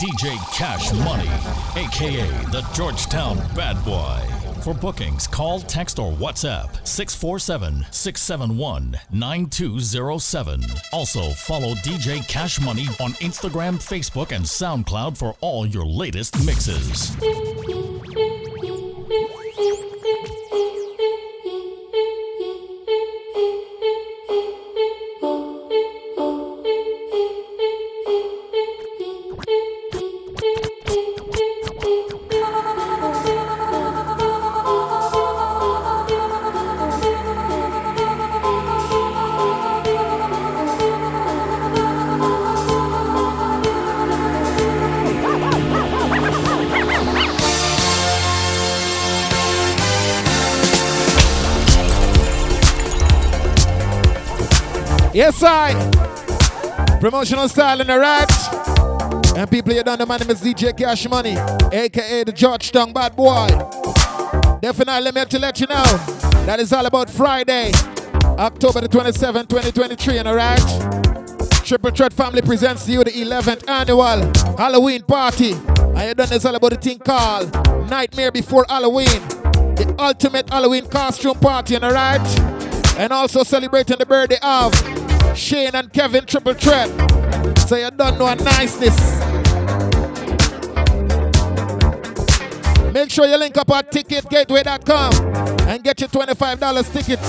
DJ Cash Money, aka the Georgetown Bad Boy. For bookings, call, text, or WhatsApp 647 671 9207. Also, follow DJ Cash Money on Instagram, Facebook, and SoundCloud for all your latest mixes. Promotional style in the rat. And people, you don't know, my name is DJ Cash Money, aka the Georgetown Bad Boy. Definitely, let me to let you know that is all about Friday, October the 27th, 2023, in the rat. Triple Threat Family presents to you the 11th annual Halloween party. And you done this all about the thing called Nightmare Before Halloween, the ultimate Halloween costume party, in the rat. And also celebrating the birthday of Shane and Kevin Triple Threat. So you don't know a niceness. Make sure you link up at ticketgateway.com and get your $25 tickets.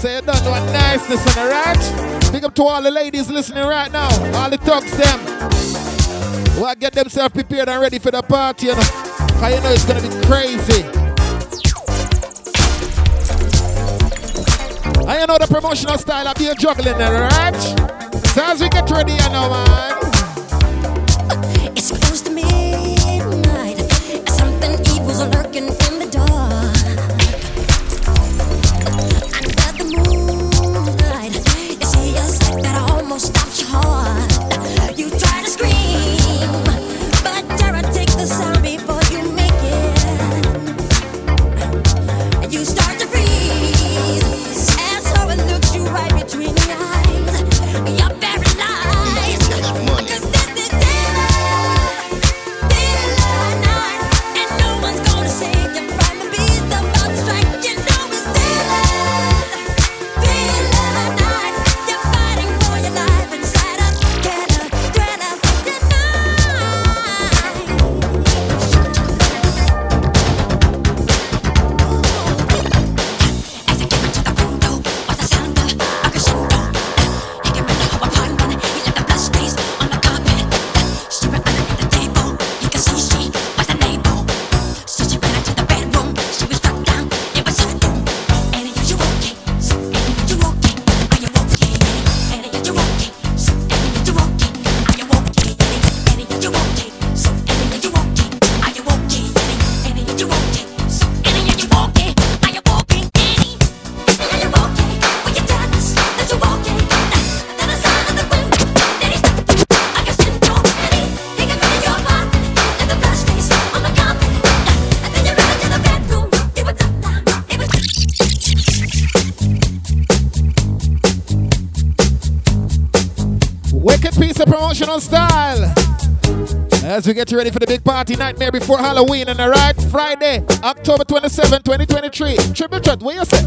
So you don't know a niceness on the right. Big up to all the ladies listening right now. All the thugs them. Who get themselves prepared and ready for the party, you know. Cause you know it's gonna be crazy. I know the promotional style of being juggling there, right? So as we get ready, you know, man. As we get you ready for the big party nightmare before Halloween, and alright, Friday, October 27, 2023. Triple threat, what you say?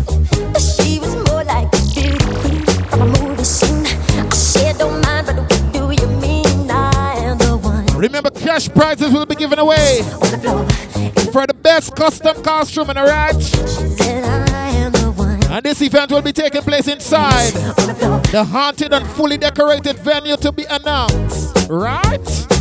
She was more like a beauty queen from a movie scene. I said, don't mind, but what do you mean? I am the one Remember, cash prizes will be given away on the floor. for the best custom costume, and alright. Said I am the one And this event will be taking place inside the haunted and fully decorated venue to be announced. Right?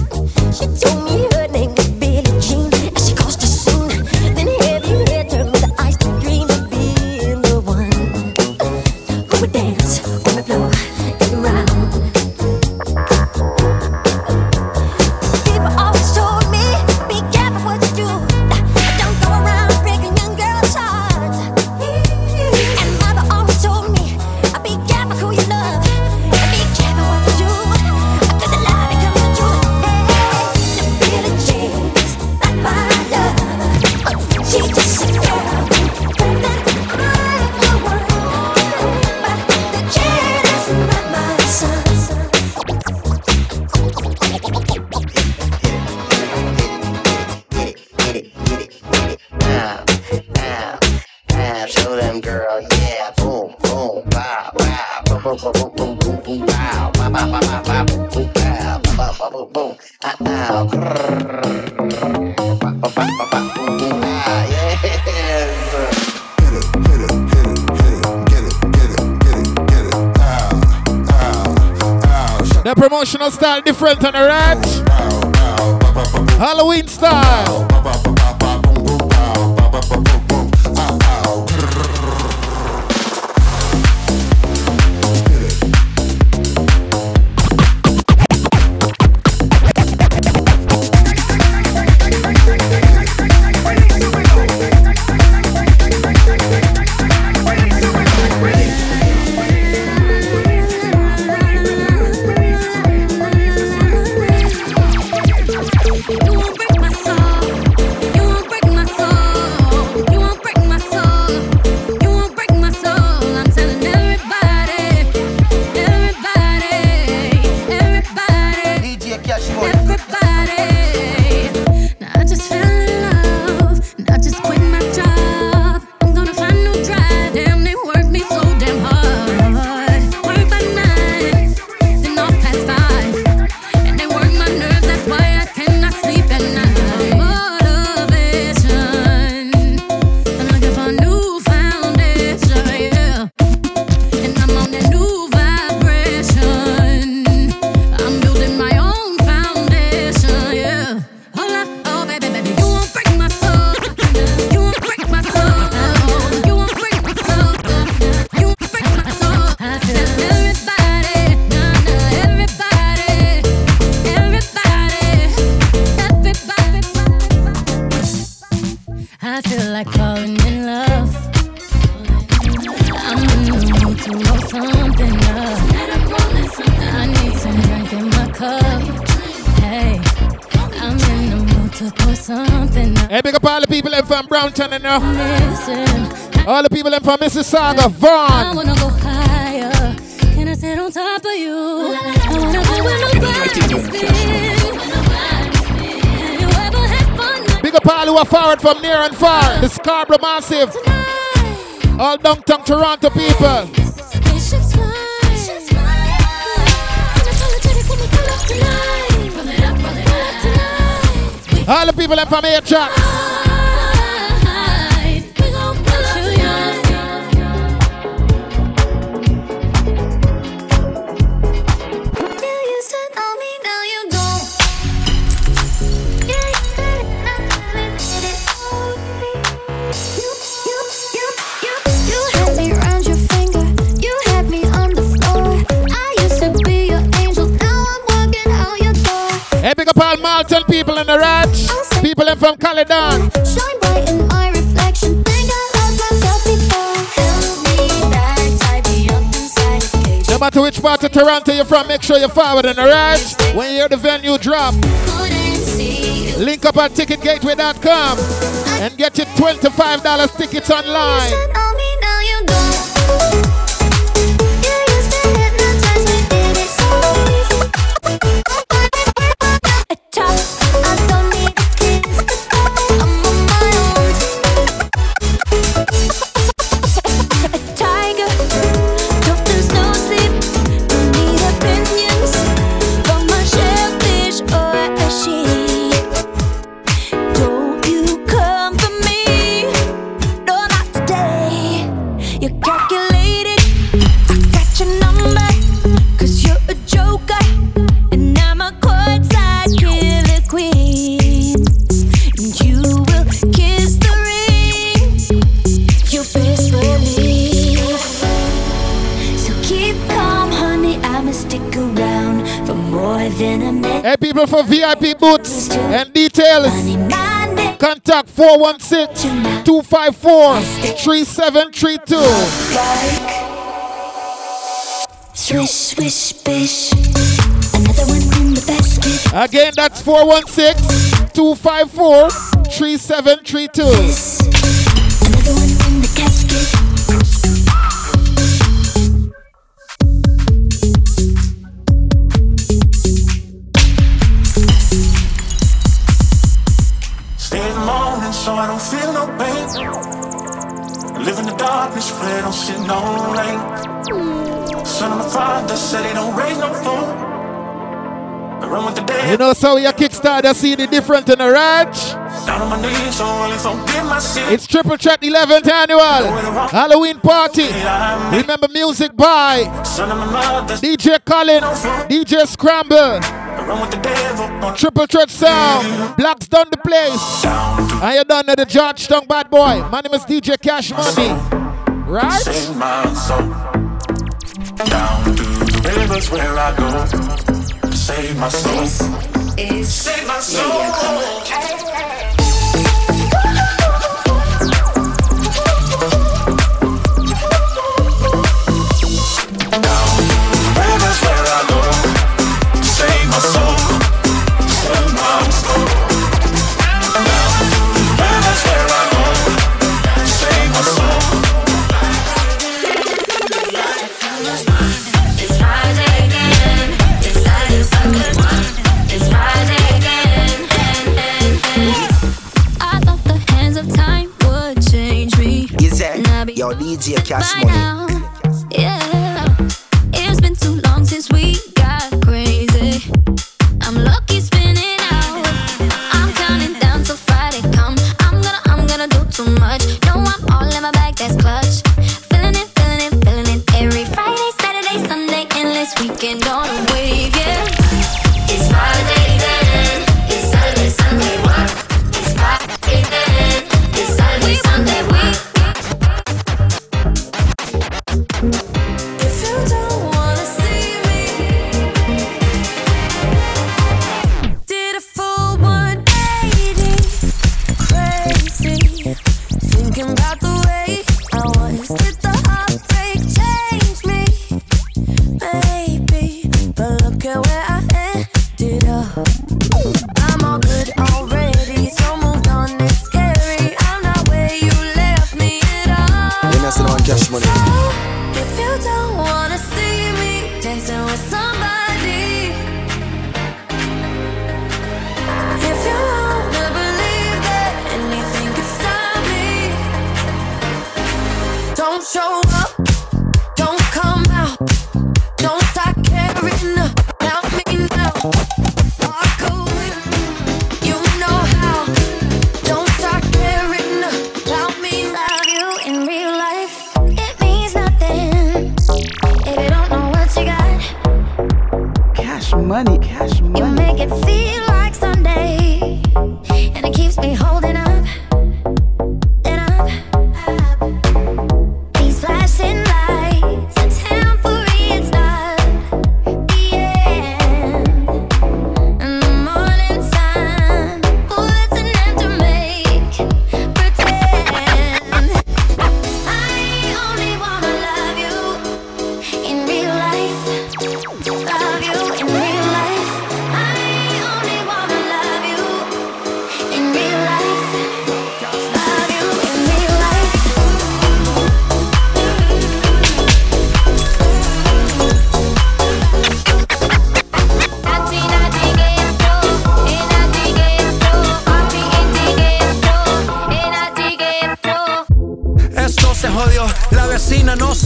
Style different on the right. Halloween style. All the people in from Mississauga, I wanna go higher. Can I sit on top of you? I wanna go where nobody's been. Have you ever had fun like Big up all who are forward from near and far. The Scarborough Massive. tonight? All downtown Toronto people. Spaceships fly. Unapologetic when pull up tonight. Pull it up, pull it up tonight. All the people in from Ajax. ride. Hey, big up all Malton people in the ranch. People in from Caledon. Shine bright in my reflection. Think I lost myself before. Held me back, tied me up inside a cage. No matter which part of Toronto you're from, make sure you're forward in the ranch. When you hear the venue drop, Couldn't see you. link up at ticketgateway.com and get your $25 tickets online. You're calculated. I got your number. Cause you're a joker. And I'm a courtside killer queen. And you will kiss the ring. You best believe. So keep calm, honey. I'ma stick around for more than a minute. Hey, people for VIP boots and details. Honey, my neck Contact 416 254 3732. like Swish, swish, bish. Another one in the basket. Again, that's 416 254 3732. Another one in the casket. So I don't feel no pain. Live in the darkness where I don't see no light. Son of my father said he don't raise no fool. You know, so your kickstart, you see the different in the ranch. Down on my knees, so only forgive my sins. It's Triple Threat 11th annual Halloween party. Remember music by Son of my mother, DJ Colin, DJ Scramble, I run with the devil. on Triple Threat Sound, Blacks done the place. And you done at the Georgetown bad boy. My name is DJ Cash Money. Right? save my soul. Down to the rivers where I go save my soul. Is Save my soul. DJ Cash Money.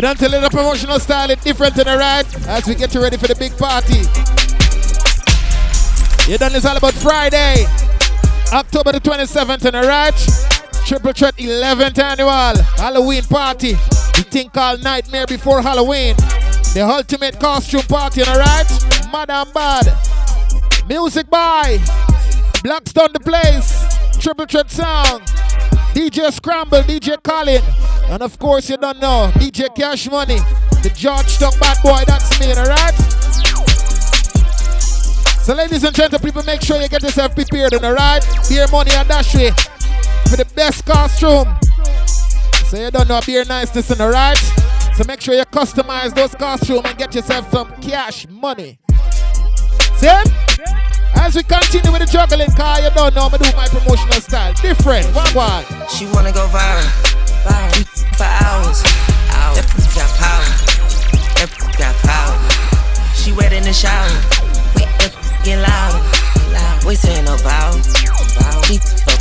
Tell you the promotional style is different in the ride as we get you ready for the big party. You done this all about Friday, October the 27th in the ride. Triple Threat 11th annual Halloween party. The thing called Nightmare Before Halloween. The ultimate costume party in the ride. Mad and bad. Music by Blacks Done the Place. Triple Threat Sound. DJ Scramble, DJ Colin, and of course you don't know DJ Cash Money, the Georgetown bad boy. That's me, alright. So, ladies and gentlemen, people, make sure you get yourself prepared, alright. Beer money and dash way for the best costume. So you don't know beer niceness, alright. So make sure you customize those costumes and get yourself some cash money. See? As we continue with the juggling, car, you don't know me do my promotional style. Different. One one. She wanna go viral, viral for hours. hours. That got power. That got power. She wet in the shower. Wet that get louder. Loud. We saying no vow.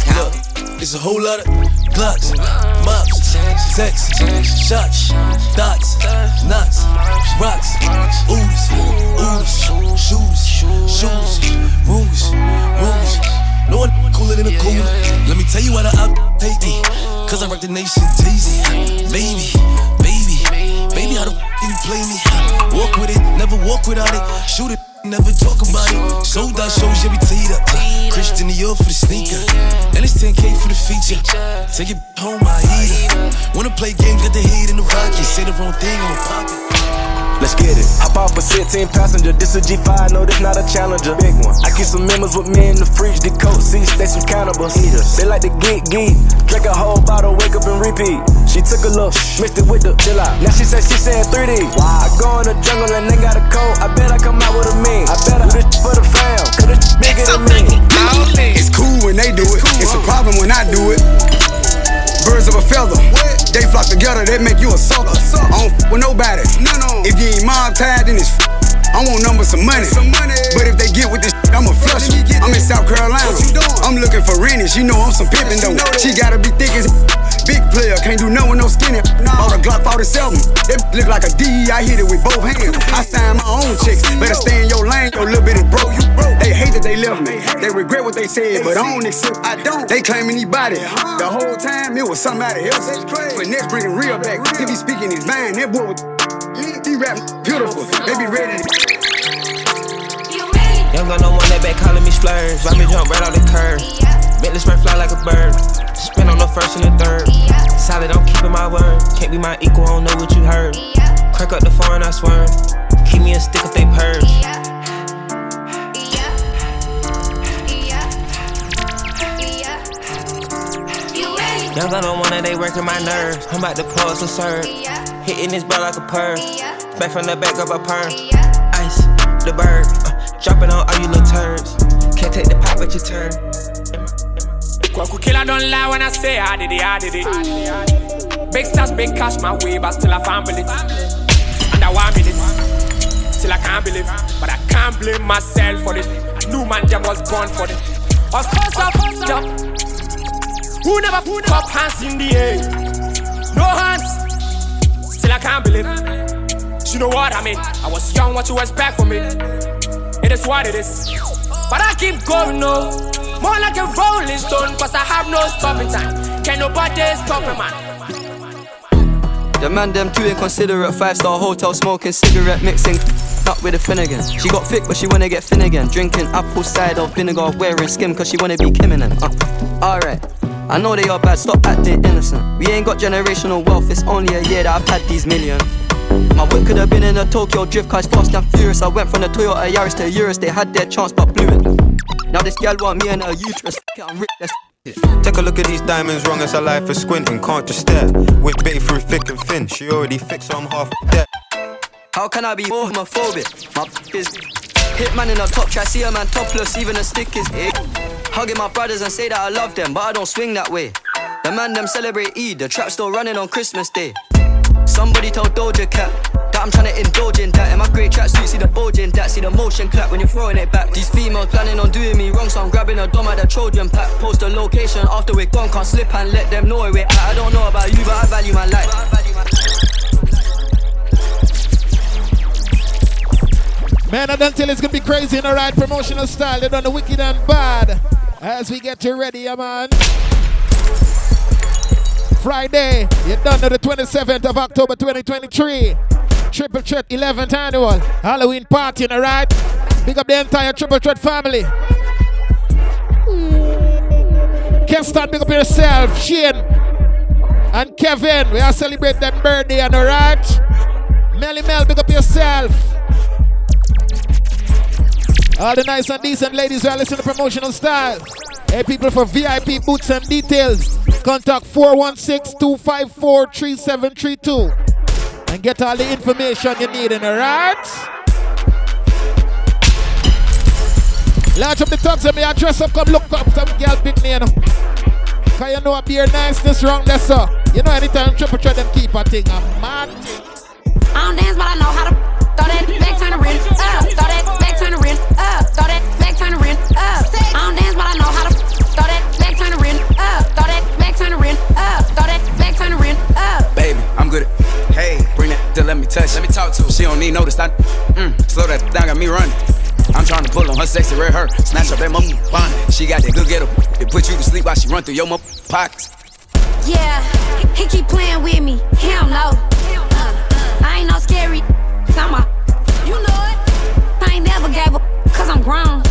Cow. It's a whole lot of gluts, mups, sex, shots, dots, nuts, rocks, ooze, ooze, shoes, shoes, rules, rules. No one cooler than a cooler. Let me tell you why the up hate me. Cause I rock the nation daisy. Baby, baby, baby, how the f you play me? Walk with it, never walk without it. Shoot it. Never talk about it. Sold out shows, yeah, we teed up. Christian Dior for the sneaker. And it's 10K for the feature. Take it home, I eat it. Wanna play games, got the heat in the rocket. Say the wrong thing on pocket. Let's get it. Hop off a 16 passenger. This a G5, no, this not a challenger. Big one. I keep some members with me in the fridge. The coat seats, they some cannibals. Eaters. They like to geek geek. Drink a whole bottle, wake up and repeat. She took a look, mixed it with the chill out. Now she said she said 3D. Wow. I go in the jungle and they got a coat. I bet I come out with a mean. I bet I do this for the fam, cause this bigger than me. It's cool when they do it. It's a problem when I do it. Birds of a feather. They flock together, they make you a sucker. I don't f with nobody. If you ain't mob tied, then it's f- I want numbers some money. some money. But if they get with this shit, I'ma flush 'em. I'm in South Carolina. I'm looking for Rennie. She know I'm some pimpin' though. She gotta be thick as Big player, can't do nothing with no skinny. Bought a Glock 47. That look like a D. I hit it with both hands. I sign my own chicks. Better stay in your lane, your little bit is broke. You broke. They hate that they left me. They regret what they said, but I don't accept. I don't. They claim anybody. The whole time it was somebody else. But next bringing real back. He be speaking his mind. That boy was. He rap beautiful. They be ready. To. Young got no one that back calling me splurge. Ride me jump right out the curb. Bentley spray fly like a bird. Spin on the first and the third. Solid, I'm keeping my word. Can't be my equal, I don't know what you heard. Crack up the foreign, I swear. Keep me a stick if they purge. Young no one that they working my nerves. I'm about to pull some serve. Hitting this bell like a perm. Back from the back up a perm. Ice, the bird. Uh, dropping on all you little turds. Can't take the pop at your turn. Kwaku killer don't lie when I say I did it, I did it. Big stars, big cash my way, but still I it. And I want it. Still I can't believe, but I can't blame myself for this. I knew man jam was born for this. Of course I fucked up. Who never put up hands in the air? No hands. Still I can't believe. You know what I mean? I was young, what you expect from me? It is what it is. But I keep going, no. Rolling stone, cause I have no stopping time. Can nobody stop me, man? The man them too inconsiderate. Five star hotel smoking cigarette mixing up with a Finnegan. She got thick but she wanna get Finnegan. Drinking apple cider vinegar, wearing skim cause she wanna be Kim and. Uh, Alright. I know they are bad, stop acting innocent. We ain't got generational wealth, it's only a year that I've had these millions. My whip could have been in a Tokyo drift car, fast and furious. I went from the Toyota Yaris to a Urus, they had their chance but blew it. Now this gal want me and her uterus. I'm rich, let's. Take a look at these diamonds, wrong as her life is squinting, can't just stare. Whip bait through thick and thin, she already fixed, so I'm half dead. How can I be homophobic? My is hitman in a top try, see a man topless, even a stick is it. Hugging my brothers and say that I love them, but I don't swing that way. The man them celebrate Eid, the trap still running on Christmas Day. Somebody tell Doja Cat that I'm trying to indulge in that. In my great tracksuit, see the bulge in that, see the motion clap when you're throwing it back. These females planning on doing me wrong, so I'm grabbing a dom at the Trojan pack. Post the location after we're gone, can't slip and let them know we're at. I don't know about you, but I value my life. Man, I don't tell it's gonna be crazy in the right promotional style. They done the wicked and bad. As we get you ready, yeah, man. Friday, you're done to the 27th of October 2023. Triple Threat 11th annual Halloween party, alright? Big up the entire Triple Threat family. Keston, big up yourself. Shane and Kevin, we are celebrating their birthday, and alright? Melly Mel, big up yourself. All the nice and decent ladies who are listening to promotional style. Hey, people for VIP boots and details, contact 416 254 3732 and get all the information you need in, alright? Launch up the thugs and me I dress up, come look up some girl big me, you know. Cause you know a beer niceness wrong there, sir. You know anytime triple try them keep a thing, a mad thing. I don't dance, but I know how to throw that back, turn around, up. Throw that back. Throw that back, turn around, up. I don't dance, but I know how to throw that back, turn around, up. Throw that back, turn around, up. Throw that back, turn around, up. Baby, I'm good at. Hey, bring that to let me touch. Let me talk to her. She don't need notice. I mm, slow that down, got me running. I'm trying to pull on her sexy red hair, snatch up that mo bonnet. She got that good getter. It put you to sleep while she run through your mo pockets. Yeah, he keep playing with me. Hell no. Uh, I ain't no scary. I'm a, ain't never gave a cause I'm grown.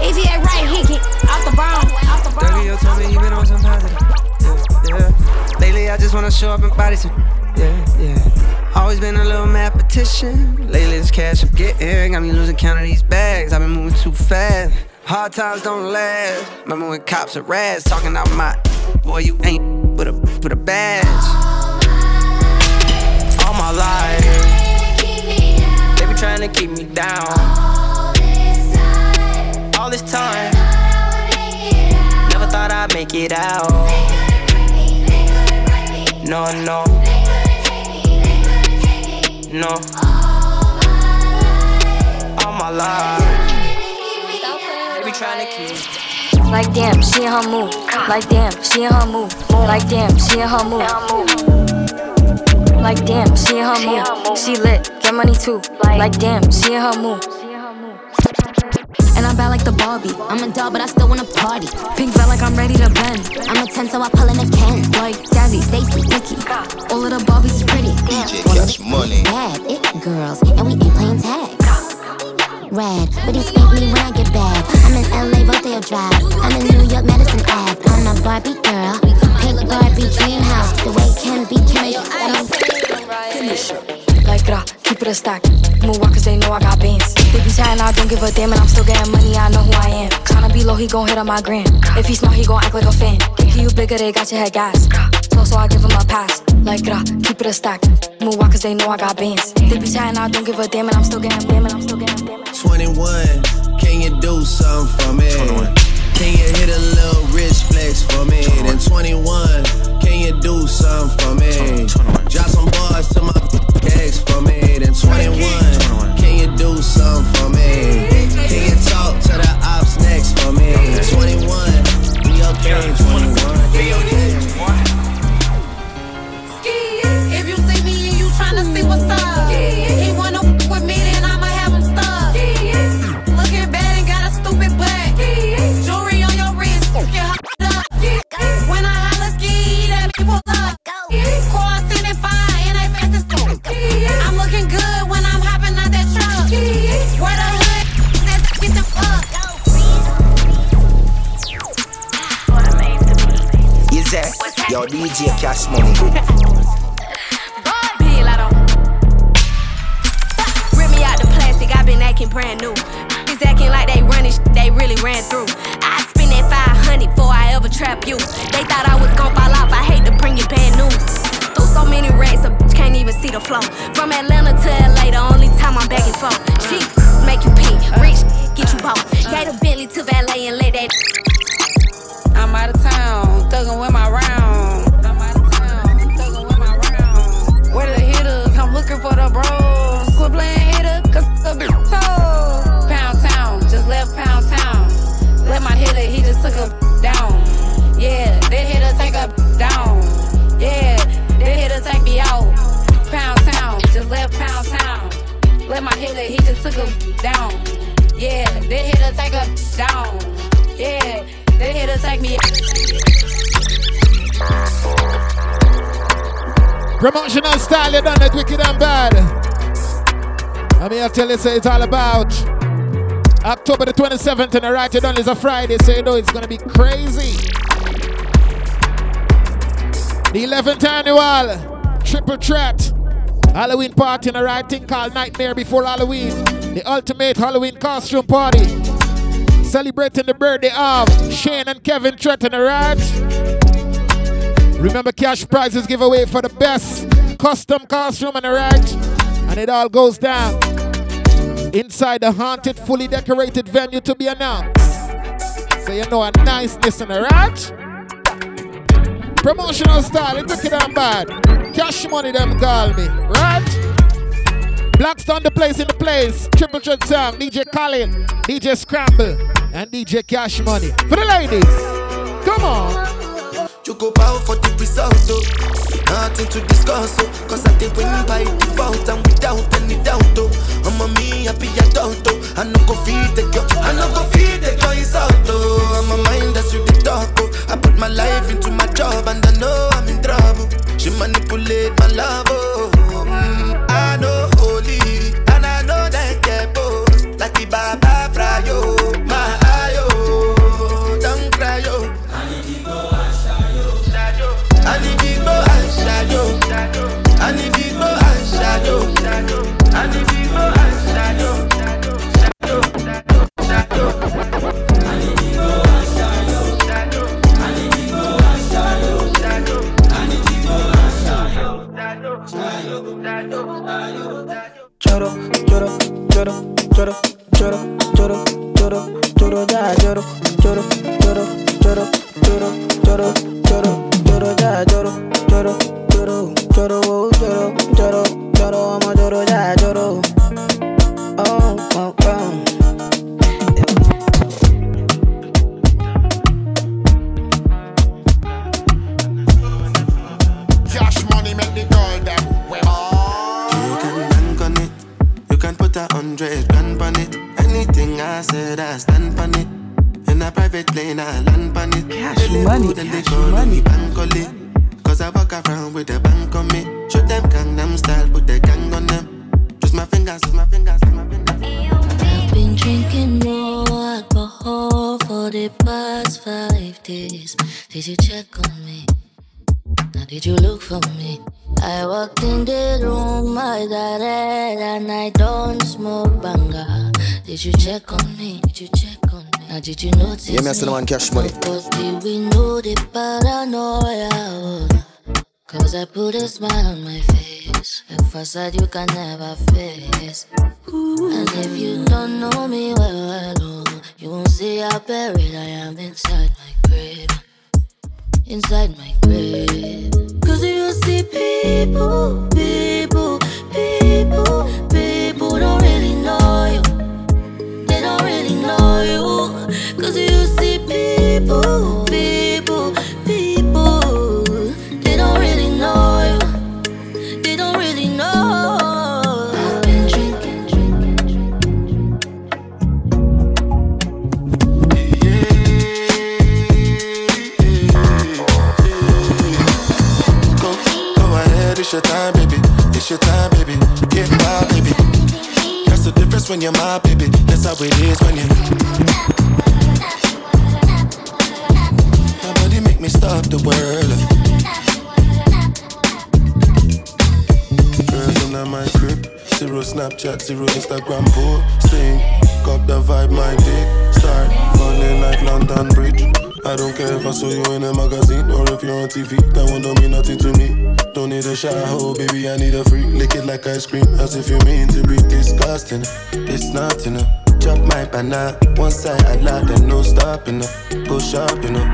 If he ain't right, he get off the bone. Bone. Dougie told me you been on some positive. Yeah, yeah. Lately, I just wanna show up and body some. Yeah, yeah. Always been a little mathematician. Lately, it's cash I'm getting. Got me losing count of these bags. I've been moving too fast. Hard times don't last. Remember when cops are rats talking out my boy, you ain't with a with a badge. All my life, they be trying to keep me down. All this time, all this time. never thought I'd make it out. Me, No, no, no. All my life, they be trying to keep me Like damn, she in her mood. Like damn, she in her mood. Like damn, she in her mood. Like damn, she in her mood. She lit, get money too. Like damn, she in her mood. And I'm bad like the Barbie. I'm a doll, but I still wanna party. Pink belt like I'm ready to bend. I'm a 10, so I pull in a Ken. Like Jazzy, Stacy, Nikki. All of the Barbies is pretty. DJ Cash Money. Bad, it girls, and we ain't playing tag. Red, but he spank me when I get back. I'm in LA, Rodeo Drive. I'm in New York, Madison Ave. I'm a Barbie girl. Pink Barbie dream house. The way can be can Like gra, keep it a stack. Move walk cause they know I got bands. They be chatting, I don't give a damn, and I'm still getting money, I know who I am. Tryna be low, he gon' hit on my gram. If he smart, he gon' act like a fan. Think you bigger, they got your head gas. So, so I give him a pass. Like gra, keep it a stack. Move walk cause they know I got bands. They be chatting, I don't give a damn, and I'm still getting damn, and I'm still getting damn. 21, can you do something for me? Can you hit a little rich flex for me? Then 21, 11th and the right, you done is a Friday, so you know it's gonna be crazy. The 11th annual Triple Threat Halloween party in a right thing called Nightmare Before Halloween. The ultimate Halloween costume party. Celebrating the birthday of Shane and Kevin Tretton, right. Remember, cash prizes giveaway for the best custom costume, alright? And it all goes down inside the haunted, fully decorated venue to be announced. So you know a niceness in right? Promotional style, it took it on bad. Cash money them call me, right? Blackstone the place in the place. Triple threat song, DJ Colin, DJ Scramble, and DJ Cash Money. For the ladies, come on. You go bow for the results, oh. Nothing to discuss, oh. Cause I did win by default and without any doubt, oh. I'm a me happy adult, oh. I no go feed the girl, I no go feed the girl is out, oh. I'm a mind that's with the talk, oh. I put my life into my job and I know I'm in trouble. She manipulate my love, oh. Mm, I know holy and I know that get both. Like the Baba Frayo, my Choro, choro, choro, choro, choro, choro, choro, choro, ya, choro, choro, choro, choro, choro, choro, choro, choro, ya, choro, choro, choro, choro, oh, choro, choro, choro, I'm a choro, ya, choro. Hundred grand on it. Anything I said, I stand on it. In a private plane, I land on it. Cash money, then they call me bank on it. Cause I walk around with a bank on me. Show them Gangnam style, put the gang on them. Just my fingers, just my fingers, just my fingers. I've been drinking more alcohol for the past five days. Did you check on me? Now did you look for me? I walked in the room, I got red and I don't smoke banga. Did you check on me? Did you check on me? Now did you notice Yeah, me, I still want cash money. But did we know the paranoia? Cause I put a smile on my face. A facade you can never face. And if you don't know me well, well, you won't see how buried I am inside my grave. Inside my grave. Cause you see people, people, people, your time, baby. It's your time, baby. Get wild, baby. That's the difference when you're my baby. That's how it is when you. Nobody make me stop the world. Girls in my crib. Zero Snapchat, zero Instagram posting. Cop the vibe, my dick. Start falling like London Bridge. I don't care if I saw you in a magazine or if you're on TV. That one don't mean nothing to me. Don't need a shower, baby. I need a freak. Lick it like ice cream, as if you mean to be disgusting. It's not enough. Chop my banana, one side I lie, then no stopping up. Go shopping up.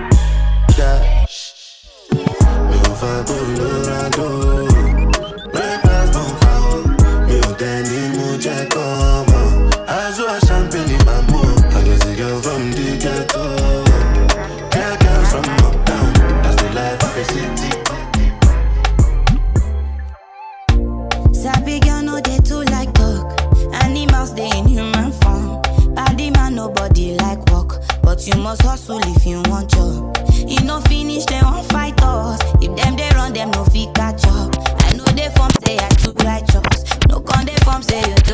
Dash. Mi ò fẹ́ must hustle if you want job. You no finish, they won't fight us. If them they run, them no fit catch up. I know they form say I too righteous. No con they form say you do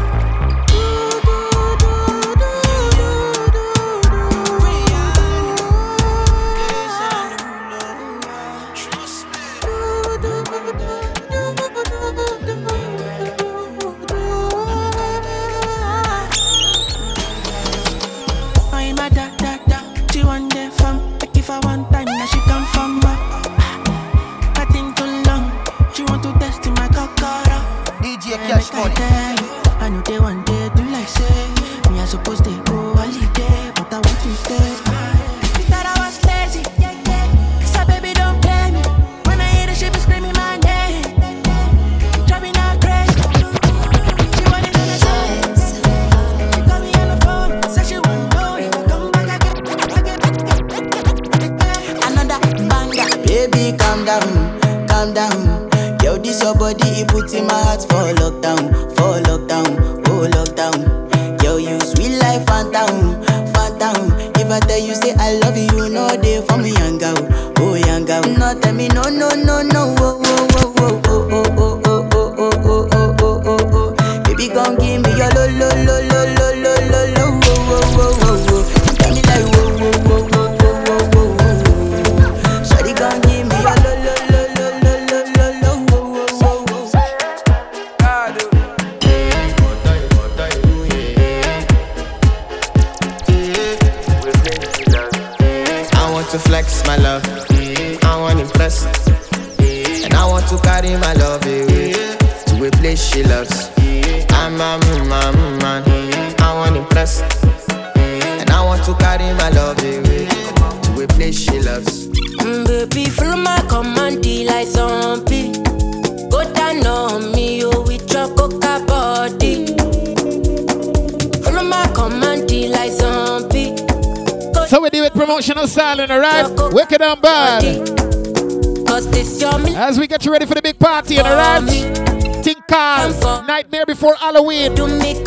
Halloween.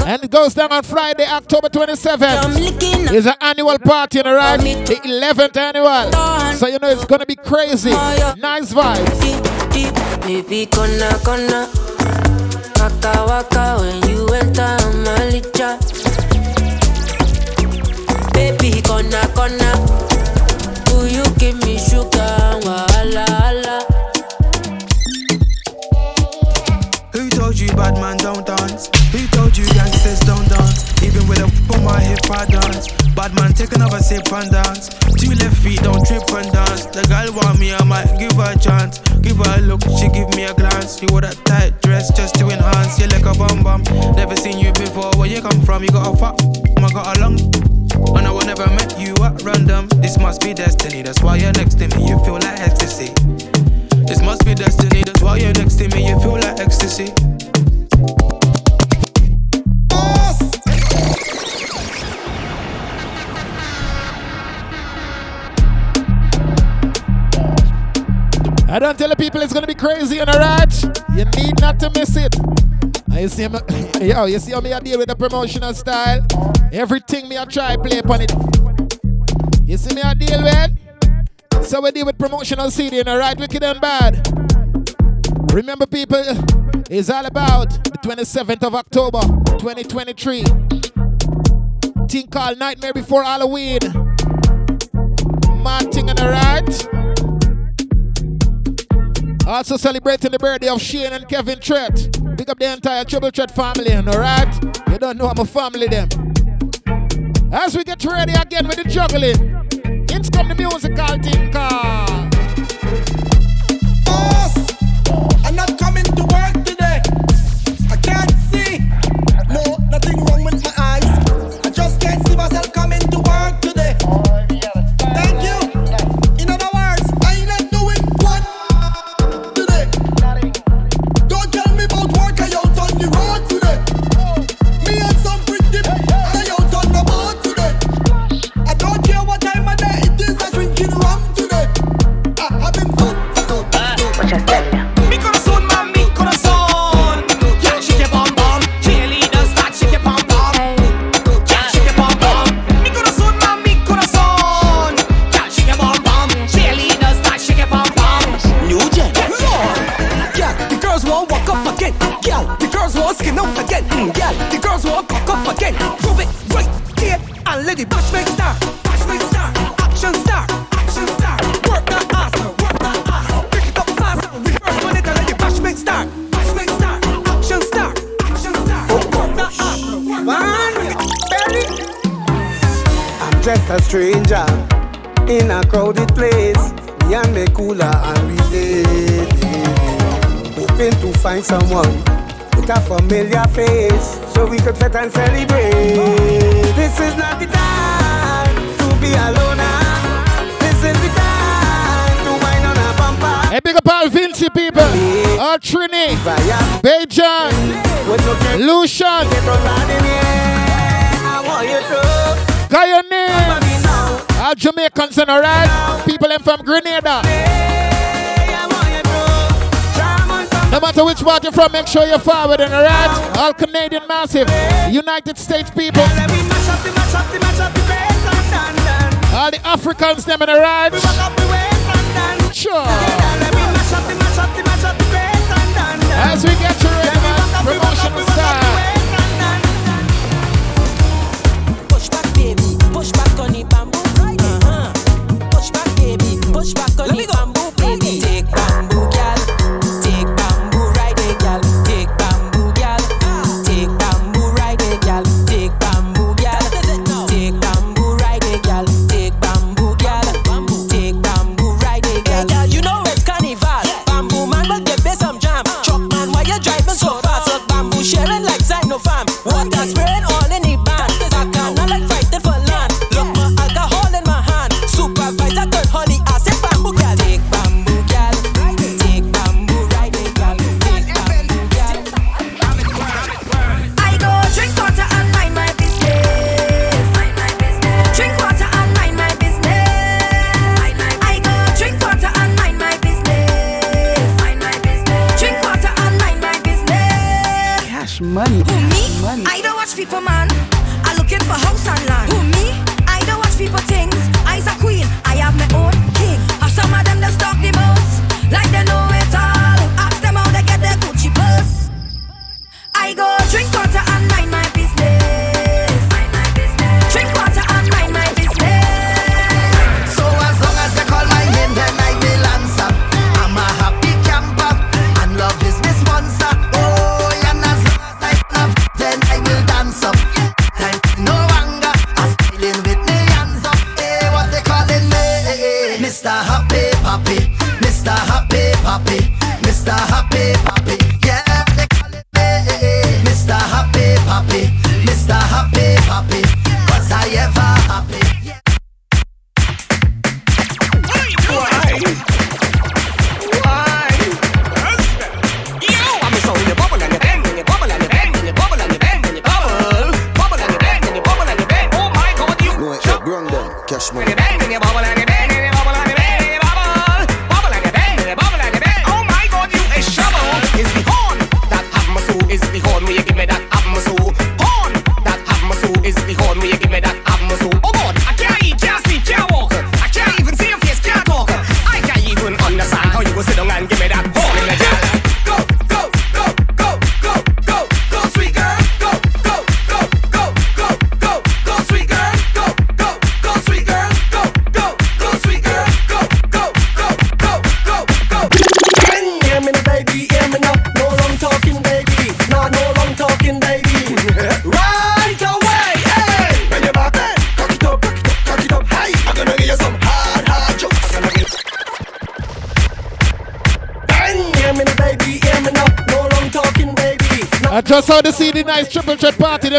And it goes down on Friday, October 27th. It's an annual party, alright? The 11th annual. So you know it's gonna be crazy. Oh, nice vibes. Baby, kona kona. Waka waka when you enter Malicha. Baby, kona kona. Will you give me sugar? Wahala, hala. Who told you bad man don't dance? Who told you gangsters don't dance? Even with a on my hip, I dance. Bad man, take another sip and dance. Two left feet, don't trip and dance. The girl want me, I might give her a chance. Give her a look, she give me a glance. She wore that tight dress just to enhance. You like a bum bum. Never seen you before. Where you come from? You got a fat, I got a long. And I will never met you at random. This must be destiny. That's why you're next to me. You feel like ecstasy. This must be destiny. That's why you're next to me. You feel like ecstasy. I don't tell the people it's gonna be crazy and alright. You need not to miss it. You see me, yo, you see how me I deal with the promotional style? Everything me I try play upon it. You see me I deal with? So we deal with promotional CD alright, wicked and bad. Remember people, it's all about the 27th of October, 2023. Thing called Nightmare Before Halloween. Mad thing and alright. Also celebrating the birthday of Shane and Kevin Tret. Pick up the entire Triple Threat family, alright? You don't know I'm a family them. As we get ready again with the juggling, in come the musical thing called. stranger in a crowded place. Me and me cooler and we related. Hoping to find someone with a familiar face so we could fit and celebrate. This is not the time to be alone. This is the time to wine on a bumper. Hey, big up all Vincy people, all Trini, Bajan, Lucian. Got your name all Jamaicans, you know, right? People them from Grenada. No matter which part you're from, make sure you're forward, you know, right? All Canadian massive, United States people. All the Africans, them, you know, right? Sure. As we get to rhythm, promotion style.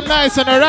nice and around.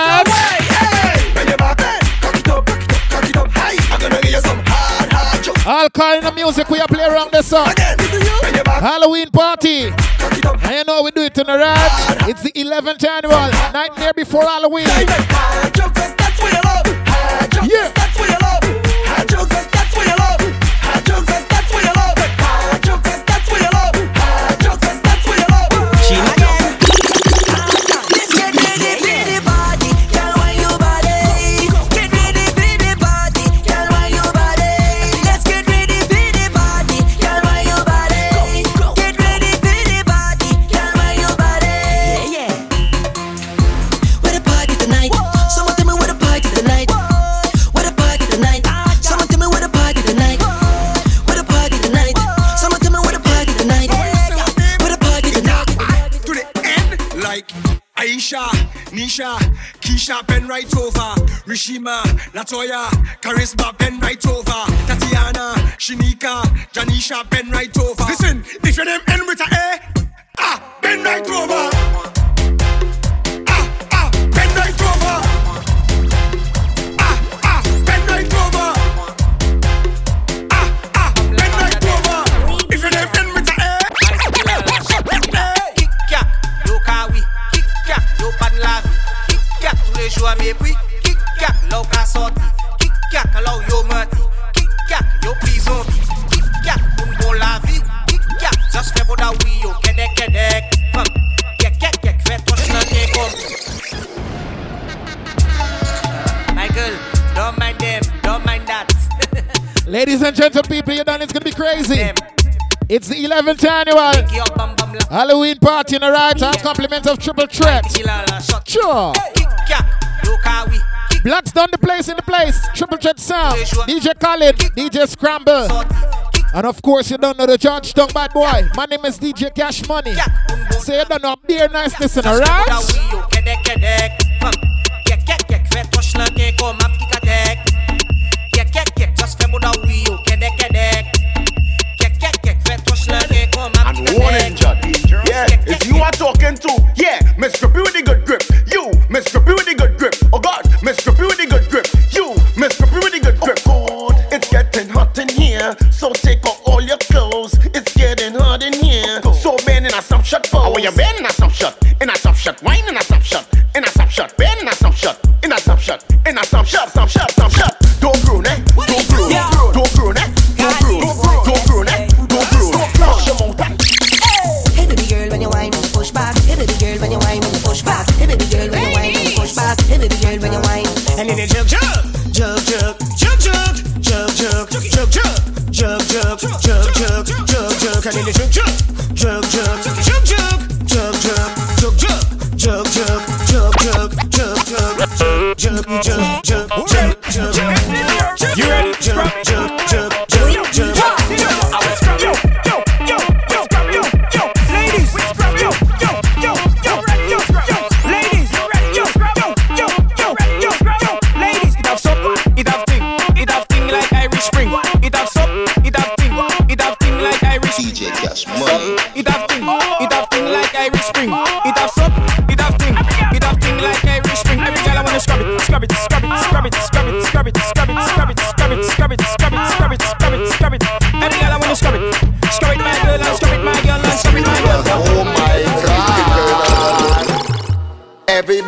Rishima, Latoya, Charisma pen right over. Tatiana, Shinika, Janisha pen right over. Listen, if you're them end with a A, ah, pen right over. Ah, ah, right over. Ah, ah, right over. Ah, ah, right over. If end with a A, kick-Yak, yo pan kick-Yak, tous les jours yo yo bon la just yo Kek kek kek fe kom Michael, don't mind them, don't mind that Ladies and gentlemen, people, you know it's gonna be crazy. Them. It's the 11th January. Halloween party in the right hand, compliments of Triple Threat. Sure. Hey. Blacks down the place in the place. Triple Threat Sound. DJ Khaled. DJ Scramble. And of course, you don't know the Georgetown Bad Boy. My name is DJ Cash Money. So you don't know, be a nice listener, right? And warning, Judd. Yeah, if you are talking to, yeah, Mr. Grippy with the good grip, you, Mr. Grippy with So take off all your clothes. It's getting hot in here. So bend in a some shot pose. Oh, you bend in a some shot. In a some shot. Wine in a some shot. In a some shot. Bend in a some shot. In a some shot. In a some shot. Some shot. Some shot. Jump, and then it jump, jump, jump, jump, jump, jump, jump, jump, jump, jump, jump, jump, jump, jump, jump, jump, jump, jump, jump, jump.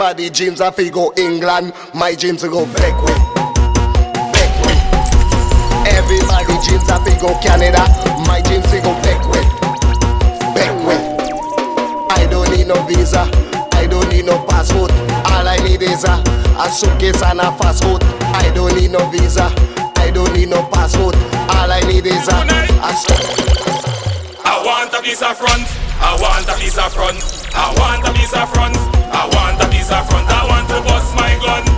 Everybody dreams of go England. My dreams go Beckwith. Beckwith. Everybody dreams of go Canada. My dreams go Beckwith. Beckwith. I don't need no visa. I don't need no passport. All I need is a, a suitcase and a fast food. I don't need no visa. I don't need no passport. All I need is a, a. I want a of front. I want a of front. I want a of front. I want a Cause I from that one to bust my gun.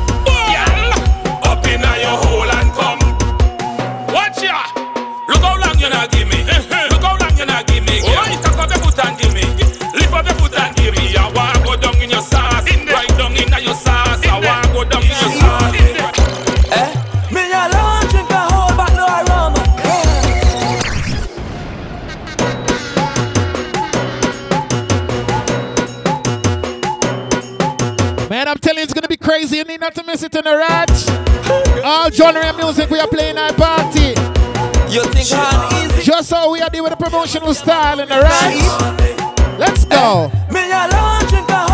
Crazy. You need not to miss it in the rat. All genre of music we are playing at party. You think I'm easy? Just how we are doing with the promotional style in the rat. Let's go. Eh,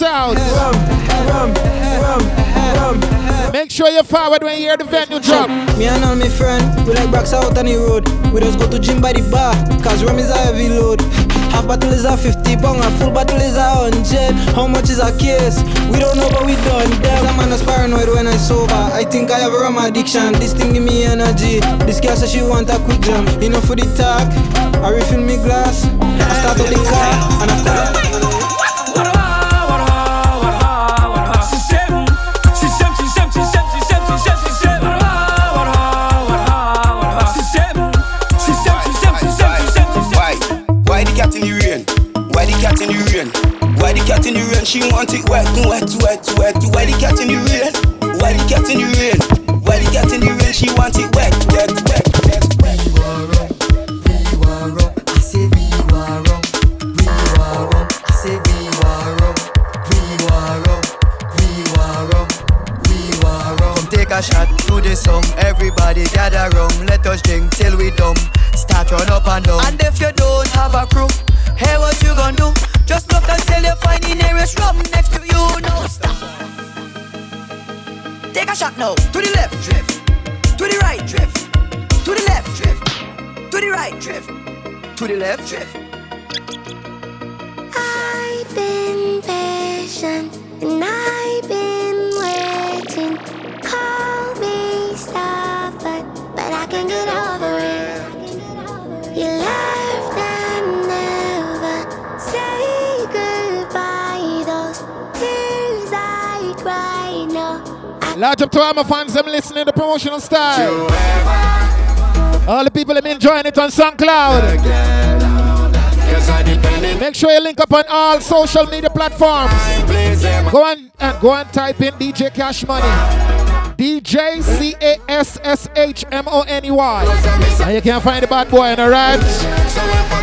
South. Make sure you're forward when you hear the venue drop. Me and all my friend, we like bracks out on the road. We just go to gym by the bar, cause rum is a heavy load. Half bottle is a 50 pound, a full bottle is a 100. How much is a case? We don't know, but we done them. That man is paranoid when I sober. I think I have a rum addiction. This thing give me energy. This girl says she want a quick jump. Enough for the talk. I refill me glass. I start up the car and I Why the cat in the rain? She want it wet, wet, wet, wet. Why the cat in the rain? Why the cat in the rain? Why the cat in the rain? She want it wet, wet, wet, Get wet. Come take a shot to the song. Everybody gather round. Let us drink till we dumb. Start run up and down. And if you don't have a crew, hey, what you gonna do? Just look until you find the nearest rum next to you. No stop. Take a shot now. To the left, drift. To the right, drift. To the left, drift. To the right, drift. To the left, drift. I've been patient and I've been Large up to all my fans, them listening to the promotional style. All the people them enjoying it on SoundCloud. Make sure you link up on all social media platforms. Go and, and uh, go and type in DJ Cash Money. DJ C A S S H M O N E Y. And you can't find the bad boy in the red.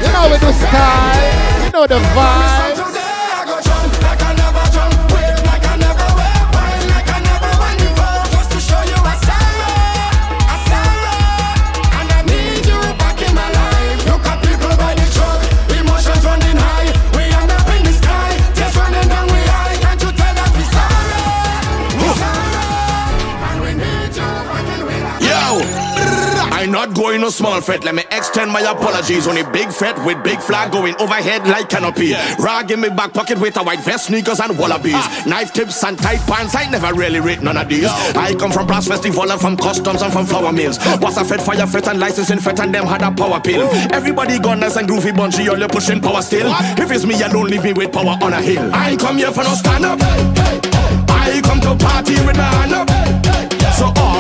You know we do style. You know the vibe. Not going no small fret. Let me extend my apologies. On a big fret with big flag going overhead like canopy. Rag in my back pocket with a white vest, sneakers, and wallabies. Knife tips and tight pants. I never really rate none of these. I come from brass festival and from customs and from flour mills. Was a fed fire fret and licensing fret and them had a power pill. Everybody gone nice and groovy bunchy, all you pushing power still. If it's me alone, leave me with power on a hill. I ain't come here for no stand up. I come to party with my hand up.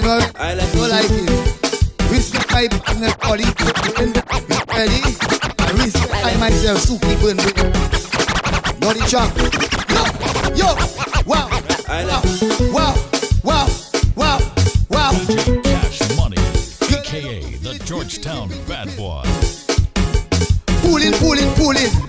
But you know, I like, don't like it. Respect my partner, body. Ready? I respect I myself, Suki burn brain. Know the track. Yo, yo, wow, wow, wow, wow, wow, wow. DJ Cash Money, aka the Georgetown Bad Boy. Pulling, pulling, pulling.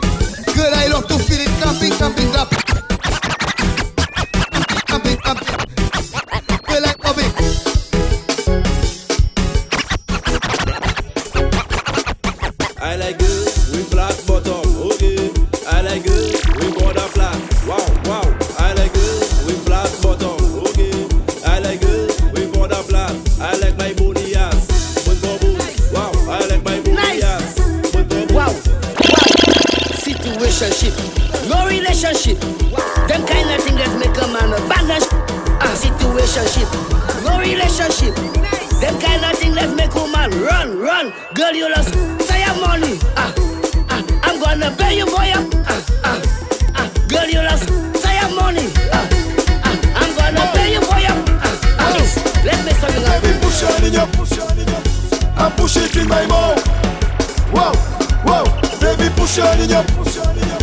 On in your, push on in your,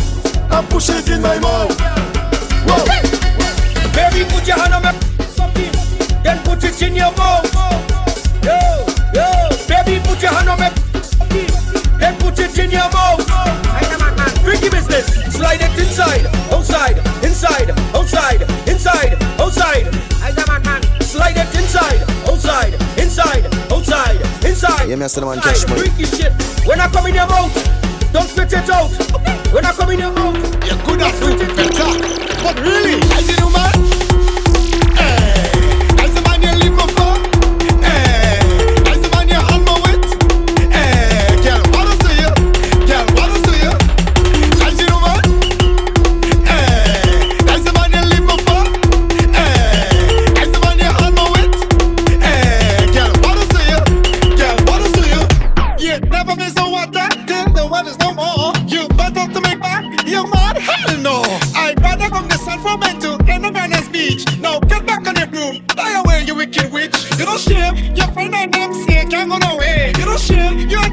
and push it in my mouth. Wow. Baby, put your hand on my something, then put it in your mouth. Yo, yo, baby, put your hand on my then put it in your mouth. Freaky business, slide it inside, outside, inside, outside, inside, outside. Slide it inside, outside, inside, outside, inside. Yeah, me I man cash money. Freaky shit. When I come in your mouth, don't spit it out. When I come in your mouth, you're good at it better. But really, I did no man.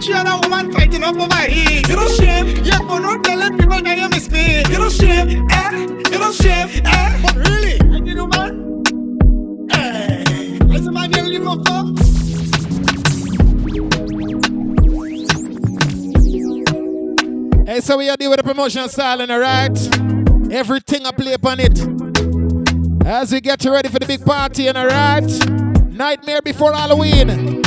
Shame. You a a woman fighting up over here. You don't shame. Your phone not telling people that you miss me. You don't shame. Eh? You don't shame. Eh? But really, you know man. Eh? What's the man you for? Hey, so we are dealing with the promotional styling, alright? Everything I play upon it. As we get you ready for the big party, and alright? Nightmare before Halloween.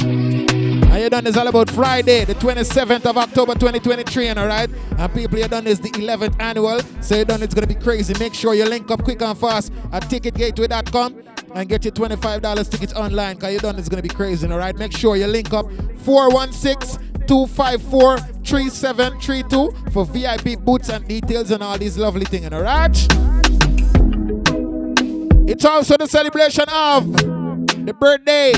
And you done this all about Friday, the 27th of October 2023, and alright? And people, you done this the 11th annual, so you done it's gonna be crazy. Make sure you link up quick and fast at ticketgateway.com and get your $25 tickets online, cause you done it's gonna be crazy, alright? Make sure you link up 416 254 3732 for VIP boots and details and all these lovely things, alright? It's also the celebration of the birthday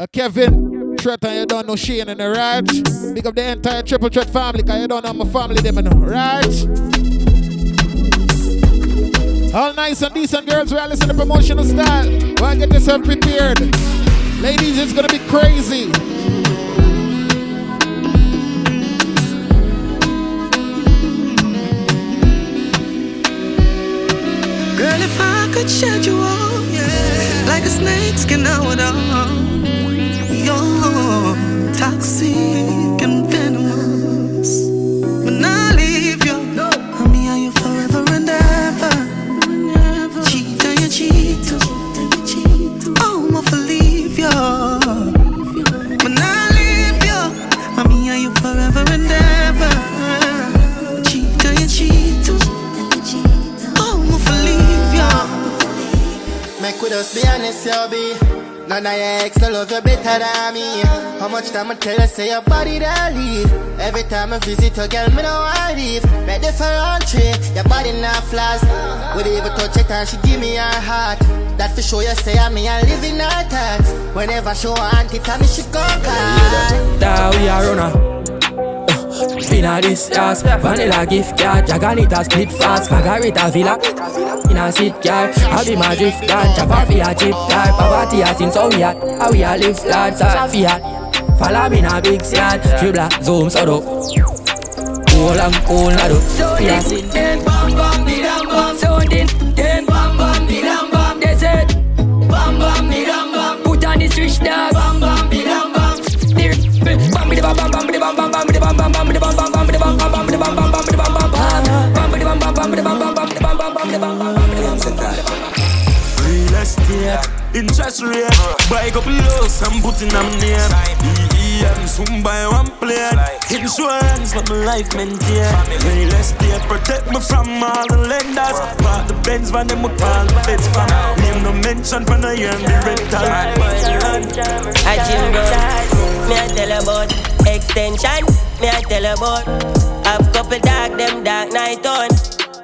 of Kevin Tretton. You don't know Shane and the right. Big up the entire Triple Threat family, cause you don't know my family, them, know, right? All nice and decent girls, we are listening to promotional style. Well, get yourself prepared. Ladies, it's gonna be crazy. Girl, if I could shed you all, like a snake skin out on. You're you. Us be honest, yo, be. None of your ex no love you better than me. How much time I tell her say your body that lead? Every time I visit your girl, me no want leave. Ready for entry, your body not flaws. Would even touch it and she give me her heart. That for sure you say I me and live in her thoughts. Whenever she want it, I me she go call. That we are runner. Inna uh, this house, vanilla gift card, Jaganita split fast, Margarita villa. Inna sit car, I be my drift gun, Java fi a chip car, poverty a thing so we at, how we a live large, so fi at. Follow me na big yard, dribble zoom so do. Cool and cool na do. A sin ten, bam bam dam bam, sounding ten, rate, buy couple house mm-hmm, and put in them name. EEM, soon buy one plane. Insurance, let my life maintain. Real estate, protect me from all the lenders. Park the Benz van them with all the feds from. Name no mention for no the rental. I chill bro. Me I tell about extension. Me I tell about have couple dark them dark night on.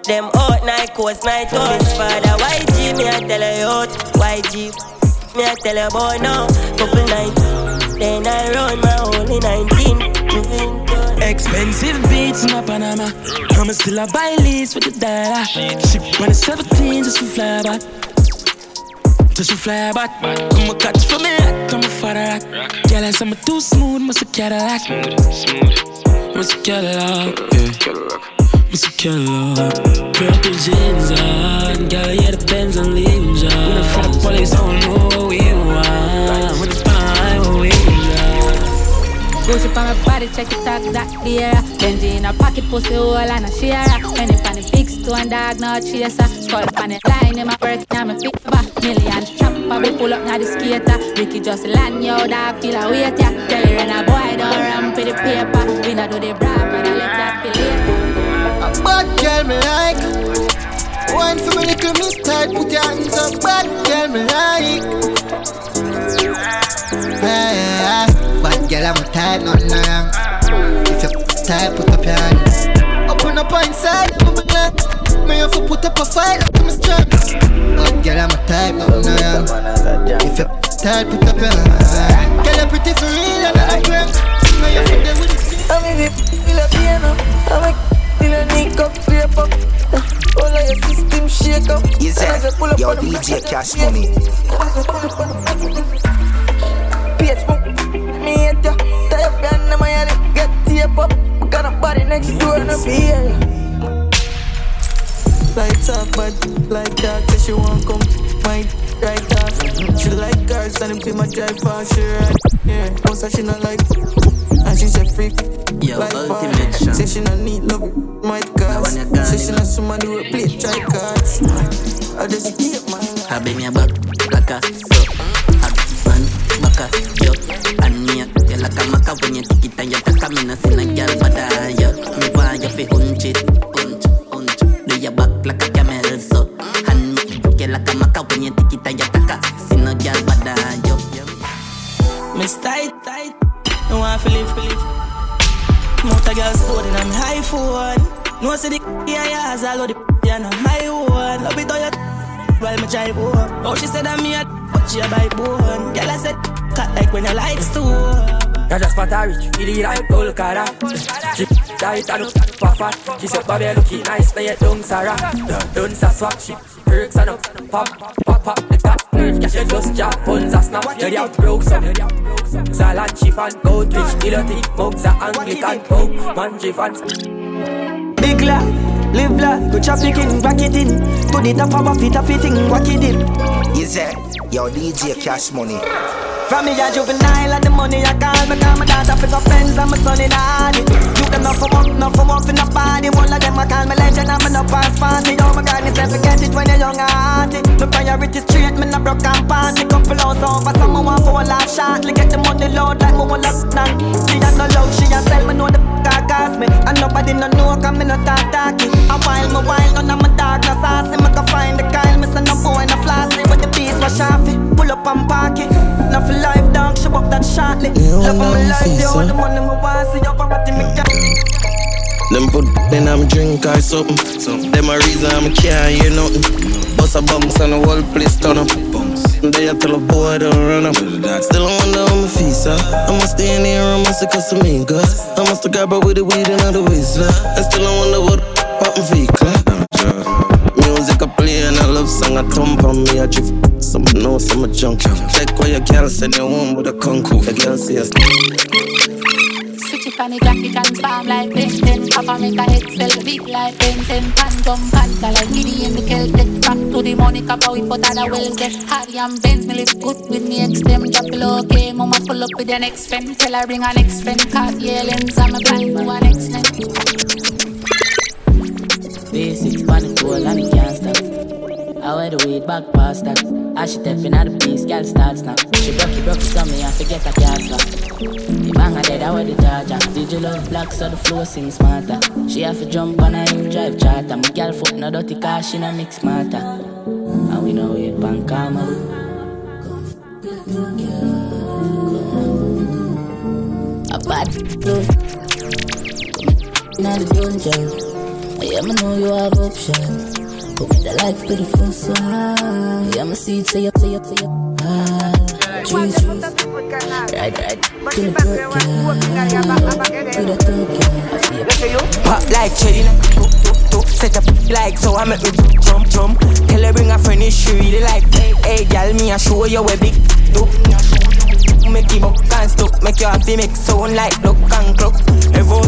Them out night coast night. Miss father YG me I tell you out. YG me I tell you boy now. Couple nights. Then I run my only 19. Expensive beats in Panama. I'ma still a buy lease with the dollar. Ship when it's 17 just to fly back. Just to fly back. I'ma catch for me, I'm a father. Girl, I'm too smooth, must a Cadillac. Smooth, must get a Cadillac, yeah. Must a Cadillac. Purple jeans on, girl, yeah, the Benz and leaves on. When the front police don't know what we want. When it's fine, what we want. Gucci on my body, check it out, that there. Benji in a pocket, pussy hole and a share. Penny pan the big stone, dog, no chaser. Skull pan the line, in my work, now me fever. Million chopper, we pull up, now the skater. Ricky just land, yo, dog, feel a weight, yeah. Tell her and a boy, don't ramp with the paper. We not do the brap, and I left that for later. A bad girl me like. One for me little tight, put your hands up. Bad girl me like. Hey, bad girl I'm tight, nothing wrong. If you tight, put up your hand. Open up inside, I'm a man. Me have to put up a fight, I'm strong. Bad girl I'm tight, nothing wrong. If you tight, put up your hand. Girl you pretty for real, I'm grand. Now you fit there with the I'm in the a piano. I'm a nick up, scrape up. All of your system shake up. Is it your DJ Cash. Money? Page book, me hate ya. Tie up your hand, my get tape up. Got a body next door a feel. Lights up, but like that, cause she won't come. My right off. She like cars and it be my drive. She right, yeah. Most she not like, and she say freak. Yo, like ultimate. Say she not need love, might cause. Say she not somebody who play try cards. I just keep my I be me a back, back a so uh, Hot man, back a yo And me a tell like a maka when you take it and you take a no see no girl but I yo Me want you fi hunch it, your back like a camel so And me like a maka when you take it and take See no girl I yo Miss tight, tight. No one feel live, feel live. Motor girl stolen on me high phone. No see the yeah yeah, as I love the yeah no my one. Love it all you while me drive home. Oh she said that me a but she a buy bone. Girl I said cut like when your lights too. Jag just fattar rich, i det där pulkara She tight and up, papa She said baby looking nice när jag dunsar Dunsar swap, she perks and up. Pop, pop, pop, the top. Nerve Cash it just jack, funds a snap. Det out broke some. Salad, chip and gold Rich, idiot, mugs a Anglican Pope Man, chip and Big life, live life, go traffic in, back it in. Put it up our feet, up it in, whack it Is your DJ Cash Money? From me a juvenile and the money I call me call my daughter for friends and my son in the. You them not for work, not for work in the party. One of them I call me legend and me no pass party. Oh my God, me say forget it when you're young and hearty. My priority straight, me no broke and party. Couple hours over, someone want for a laugh shortly. Get the money load like me want lock down. She a no love, she a sell me know the car cost me. And nobody no know 'cause me no talk talky. A while me while none of my dog no saucy. Me go find the Kyle, me say no boy no flossy. But the beast was sharpy. Pull up and park it. Now for life dog, show up that shortly. Love of my life, the only money me want. See your party me. Them put in I'm drink or something. Them a reason I'm can't hear nothing. Bust a bounce and the whole place turn up. They a tell a boy don't run up. Still I wonder how my feet so I must stay in here, I must cause to me, God. I must have her with the weed in the waistline. And still I wonder what what my feet. Music I play and a love song I thump on me. I drift some know some a junk. Check where your girl send you home with a concours. The girl say Switch it on the jacket and spam like Ben 10 Papa make a head sell big like Ben 10 Pan jump panta like giddy in the Celtic Back to the money cup we put out a well get. Hardy and Benz me live good with me ex them Drop it low okay Mama pull up with the next friend Tell her bring her next friend. Cartier lens I'm a blind to an extent Basics on the toll and it can't stop I wear the weed back past that. As she stepping out the piece, girl starts now. She broke it, broke it on me, I forget I can't stop. The bang a dead, I wear the charger Did you love black so the flow seem smarter. She have to jump on a him drive charter. My girl foot no dirty car, she no mix smarter And we know it, pan karma. A bad flow Now the dungeon I know you have option. But with the life beautiful so Yeah, I'ma see it, say up, say up, say up. Ah, trees, trees. Right, right. Till the broke, yeah. To the talk, yeah. I feel you. Pop like cherry, to set up like so I make me jump, jump. Tell her bring a friend, she really like. Hey, hey, girl, me I show you a big do. Make you buck and stuck, make you happy, make sound like look and clock. Evo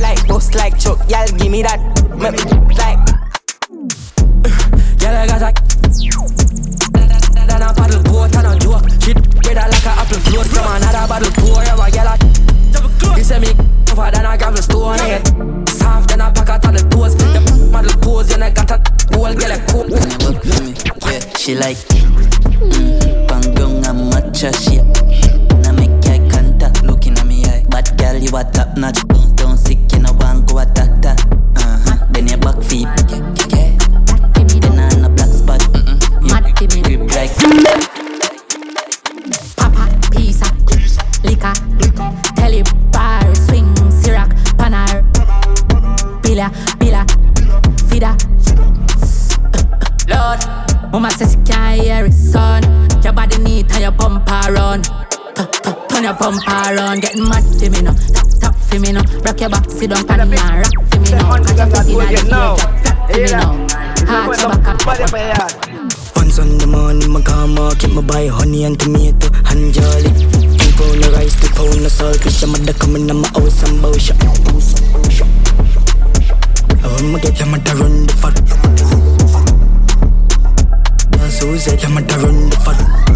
like bust like chuck, y'all give me that, make me like. I got a Then I paddle boat and a joke. Shit, better like a apple float from another bottle pour. Yeah, a girl, I- you say me tougher than a gravel stone. Yeah, soft than a packet of the toes. The model pose, and I got a whole girl a coat. Work for me, yeah. She like mm, bang and matcha shit. Now make eye contact, looking at me eye. Bad girl, you a top notch. Don't, sick, you know want go a doctor. Uh huh. Then your back feet, yeah. Mama says she can't hear it, son. Your body need and your bumper run. Tu- tu- Turn your bumper run, getting mad for me now. Tap tap for me now, rock your back, sit down, pan and rock for me now. Catch your foot in the ear, drop flat for me now. Heart your back up. Once on the morning, my car market, my buy honey and tomato and jolly. Two pound of rice, two pound of saltfish. I'm at the coming in my house and bow shop. I'ma get them at run the fat. Say them at run the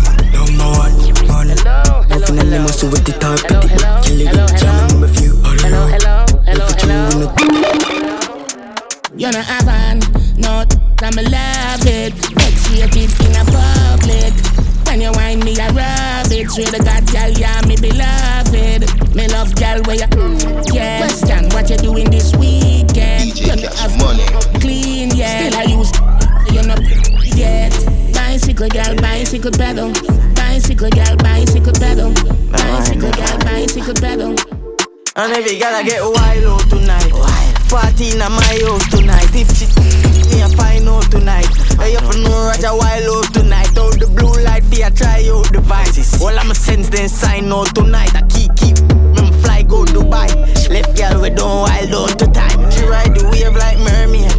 And every girl I get wild out tonight. Party in my house tonight. If she me a find out tonight. I to know Roger wild out tonight. Out the blue light, be a try out devices. All I'ma sense then sign out tonight. I keep keep. Me fly go Dubai. Left girl we don't wild out to time. She ride the wave like mermaid.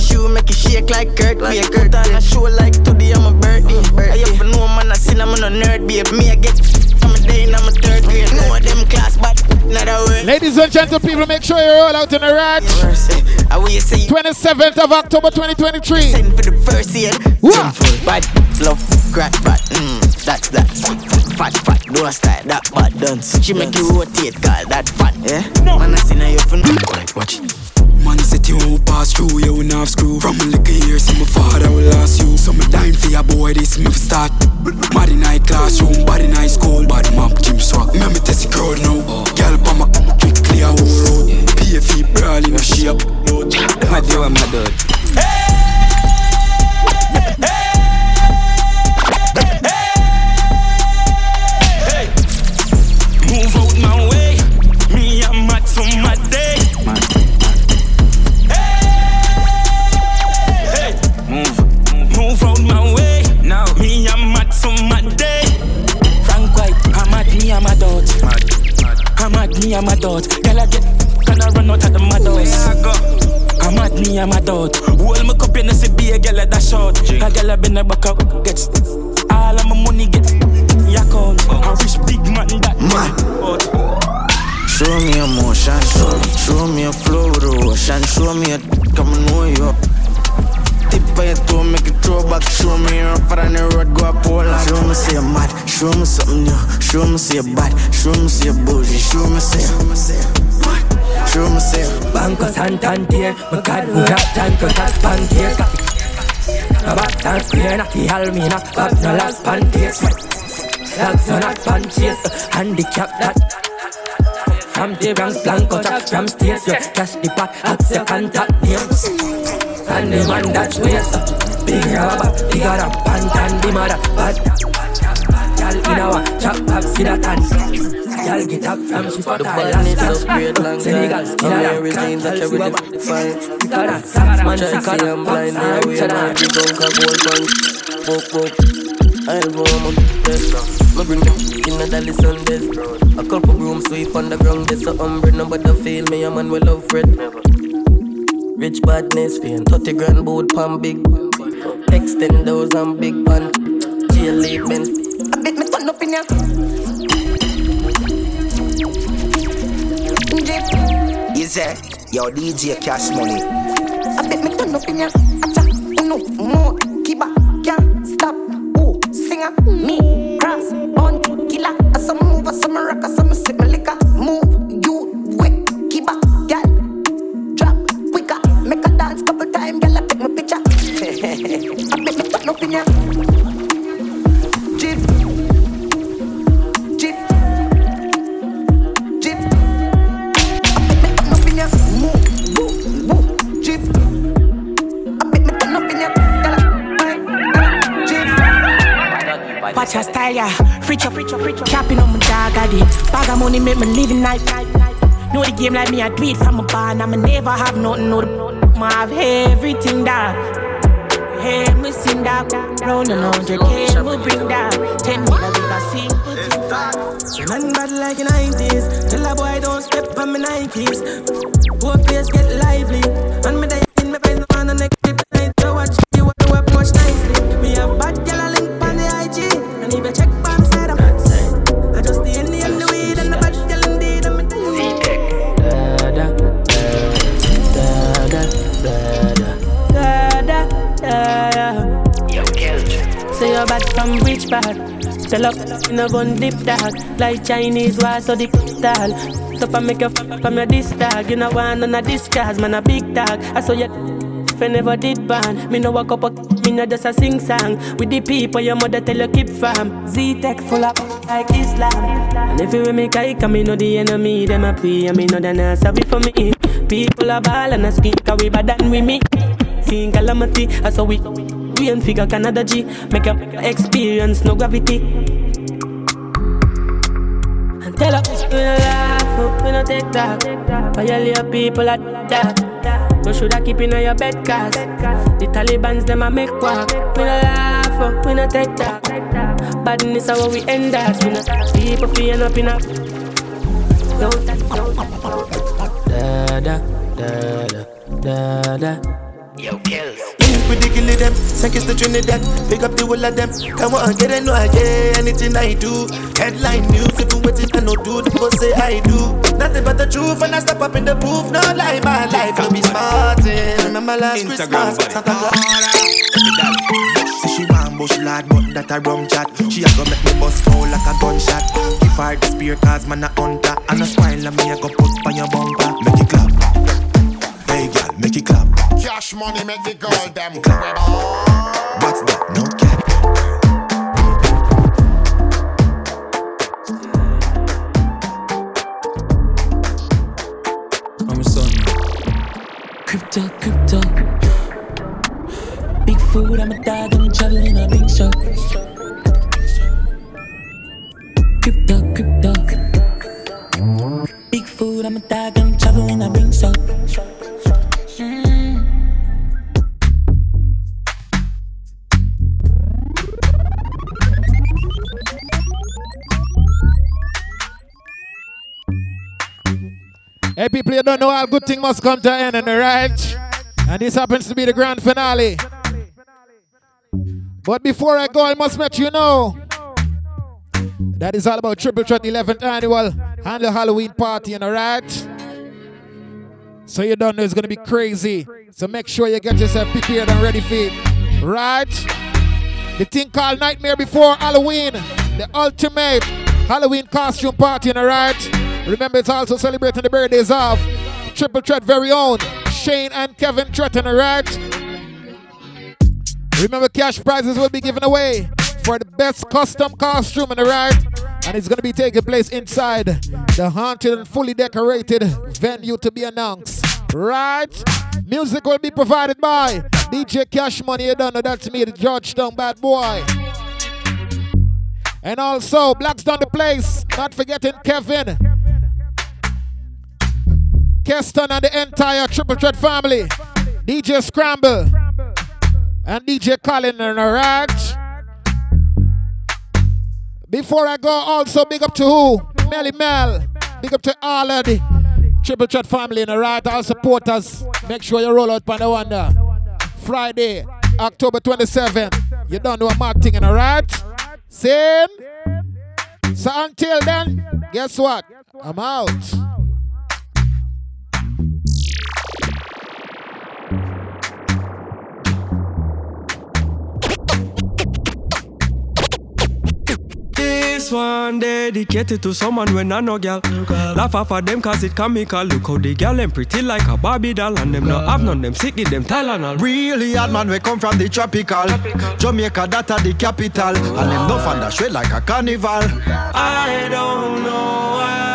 She will make it shake like Kurt. Like Kurt on a show like today I'm a birthday. I to know man I sin I'm a nerd babe. Me I get I'm a day and I'm a third grade. Know them class but not a word. Ladies and gentlemen, people, make sure you're all out in the rat. 27th of October 2023. Send for the first year. Bad, love, crack, bad. Mm, that's that. Fat, fat, don't style that bad dance. She make you rotate, call that fat. Yeah? Man, I see now you fun. Quiet, watch. Man said you won't pass through, you will not screw. From a little years, see my father will ask you. So me dying for your boy, this me start. Mad in high classroom, bad in high school Bad map, gym swag, me me test the crowd now. Girl pa my quick clear whole road. PFE brawl in a shape. My dear, my dog. Move me, I'm a dot. Girl, I get, can I run out of the mad house? I'm at me, I'm a dot. Hold my cup, you know, see, be a girl at that short. A girl, I been a back up, gets all of my money, get yak out. I wish big man that out. Show me emotion, show, show me a flow with the ocean, show me a come and know you. Tip by your toe, make it throw back, show me your far on the road, go up all Show me say you're mad, show me something new, show me say bad, show me say bougie, show me say Show me say Banco Santander, my card move up, tanko tat pancakes No back and square, knocky almina, back no last pancakes on not punches, handicap that. From the Bronx, Blanco, top from stairs, yo Cash the pot, ask your contact name. And the man that's waste, big rubber, bigger than pant and the mother. Bad, in our chop, pop, see that and Girl get up from fuck The badness last of great long time. I'm wearing jeans, I carry them fine. Man, Try to say I'm blind, yeah, we are not the drunk of gold punch. Book, book. On my desk. Me bring them in a dolly Sundays. A couple broom sweep on the ground, there's a umbrella, nobody feel me, a man will love Fred. Rich badness, paying 30 grand boat pan big. Extend those and big pan. Jail leave men. Bet me turn up in ya. Jeff, You say, yo, DJ Cash Money. I bet me turn up in ya. Acha, uno, more, kiba, can't stop. Ooh, singer, me, cross, on, killer. I some move, I some rock, I some sip my liquor. Move, you, quick, kiba, gal, drop, quicker. Make a dance couple time, I take my picture. I me turn up in ya. Watch her style, yeah. Rich up, rich up, rich up. Capping on my dog, I did. Bag of money make me living life. Know the game like me, I do it from a barn. I'ma never have nothing, no, I'ma have everything down. Hey, me sing that round and hundred K, me bring that ten million big a simple thing for. Nothing bad like the 90s. Tell a boy don't step on my Nikes. Poor place get lively. Tell up in a gun dip dog. Like Chinese war, so the dog. Top and make you f- from your this dog. You know one on a disguise, man a big dog. I saw you. I never did ban, me no walk up, a- me no just a sing song. With the people your mother tell you keep from. Z-Tech full up like Islam. And if you make I come, me know the enemy, them a pray, and me know they not sorry for me. People are ball and a cause we bad than we me. Seeing calamity, I saw we. We and figure Canada G, make up experience, no gravity. And tell up, we no laugh, we no take that. Violate people at that. You shoulda keep in your bed, cause the Taliban's them a make walk. We no laugh, we no take that. Badness how we end us. We no people feeling up in a. Yo, Da da da da da da. Yo, kills. Link with the kill of them, seconds to Trinidad. Pick up the whole of them. Come on, get it, no, I get anything I do. Headline news, if you wait it, I no do. They go say I do. Nothing but the truth, and I step up in the booth. No lie, my life, no be smarting. Remember last Christmas, Santa Claus. Say she want bush lad, but that a rum chat. She a go make me bust fall like a gunshot. Give her the spear cause man a hunter. And a smile and me a go put on your bumper. Make it clap. Hey girl, make it clap. Cash money make the girl them What's that? No cap. I'm a son. Crypto, crypto. Big food, I'm a dog and travel in a big show. Crypto, crypto. Big food, I'm a dog and travel in a big show. Don't know how good thing must come to an end, and alright? And this happens to be the grand finale. But before I go, I must let you know that is all about Triple Threat 11th annual and the Halloween party, and alright? So you don't know it's gonna be crazy. So make sure you get yourself prepared and ready for it. Right? The thing called Nightmare Before Halloween, the ultimate Halloween costume party, and alright? Remember, it's also celebrating the birthdays of Triple Threat very own Shane and Kevin Tretton, alright? Remember, cash prizes will be given away for the best custom costume, and alright? And it's gonna be taking place inside the haunted and fully decorated venue to be announced. Right? Music will be provided by DJ Cash Money. You don't know that's me, the Georgetown bad boy. And also, Blacks done the place. Not forgetting Kevin. Keston and the entire Triple Threat family. DJ Scramble. And DJ Colin and Raj. Before I go, also big up to who? Melly Mel. Big up to all of the Triple Threat family the right. All supporters. Make sure you roll out on the one. Friday, October 27th. You don't know a mad thing in the right. Same. So until then, guess what? I'm out. This one dedicated to someone when I know girl. Laugh off of them cause it comical. Look how the girl them pretty like a Barbie doll. And them not have none, them sick, give them Tylenol. Really hard man, we come from the tropical. Jamaica, that are the capital. And them no fan that shred like a carnival. I don't know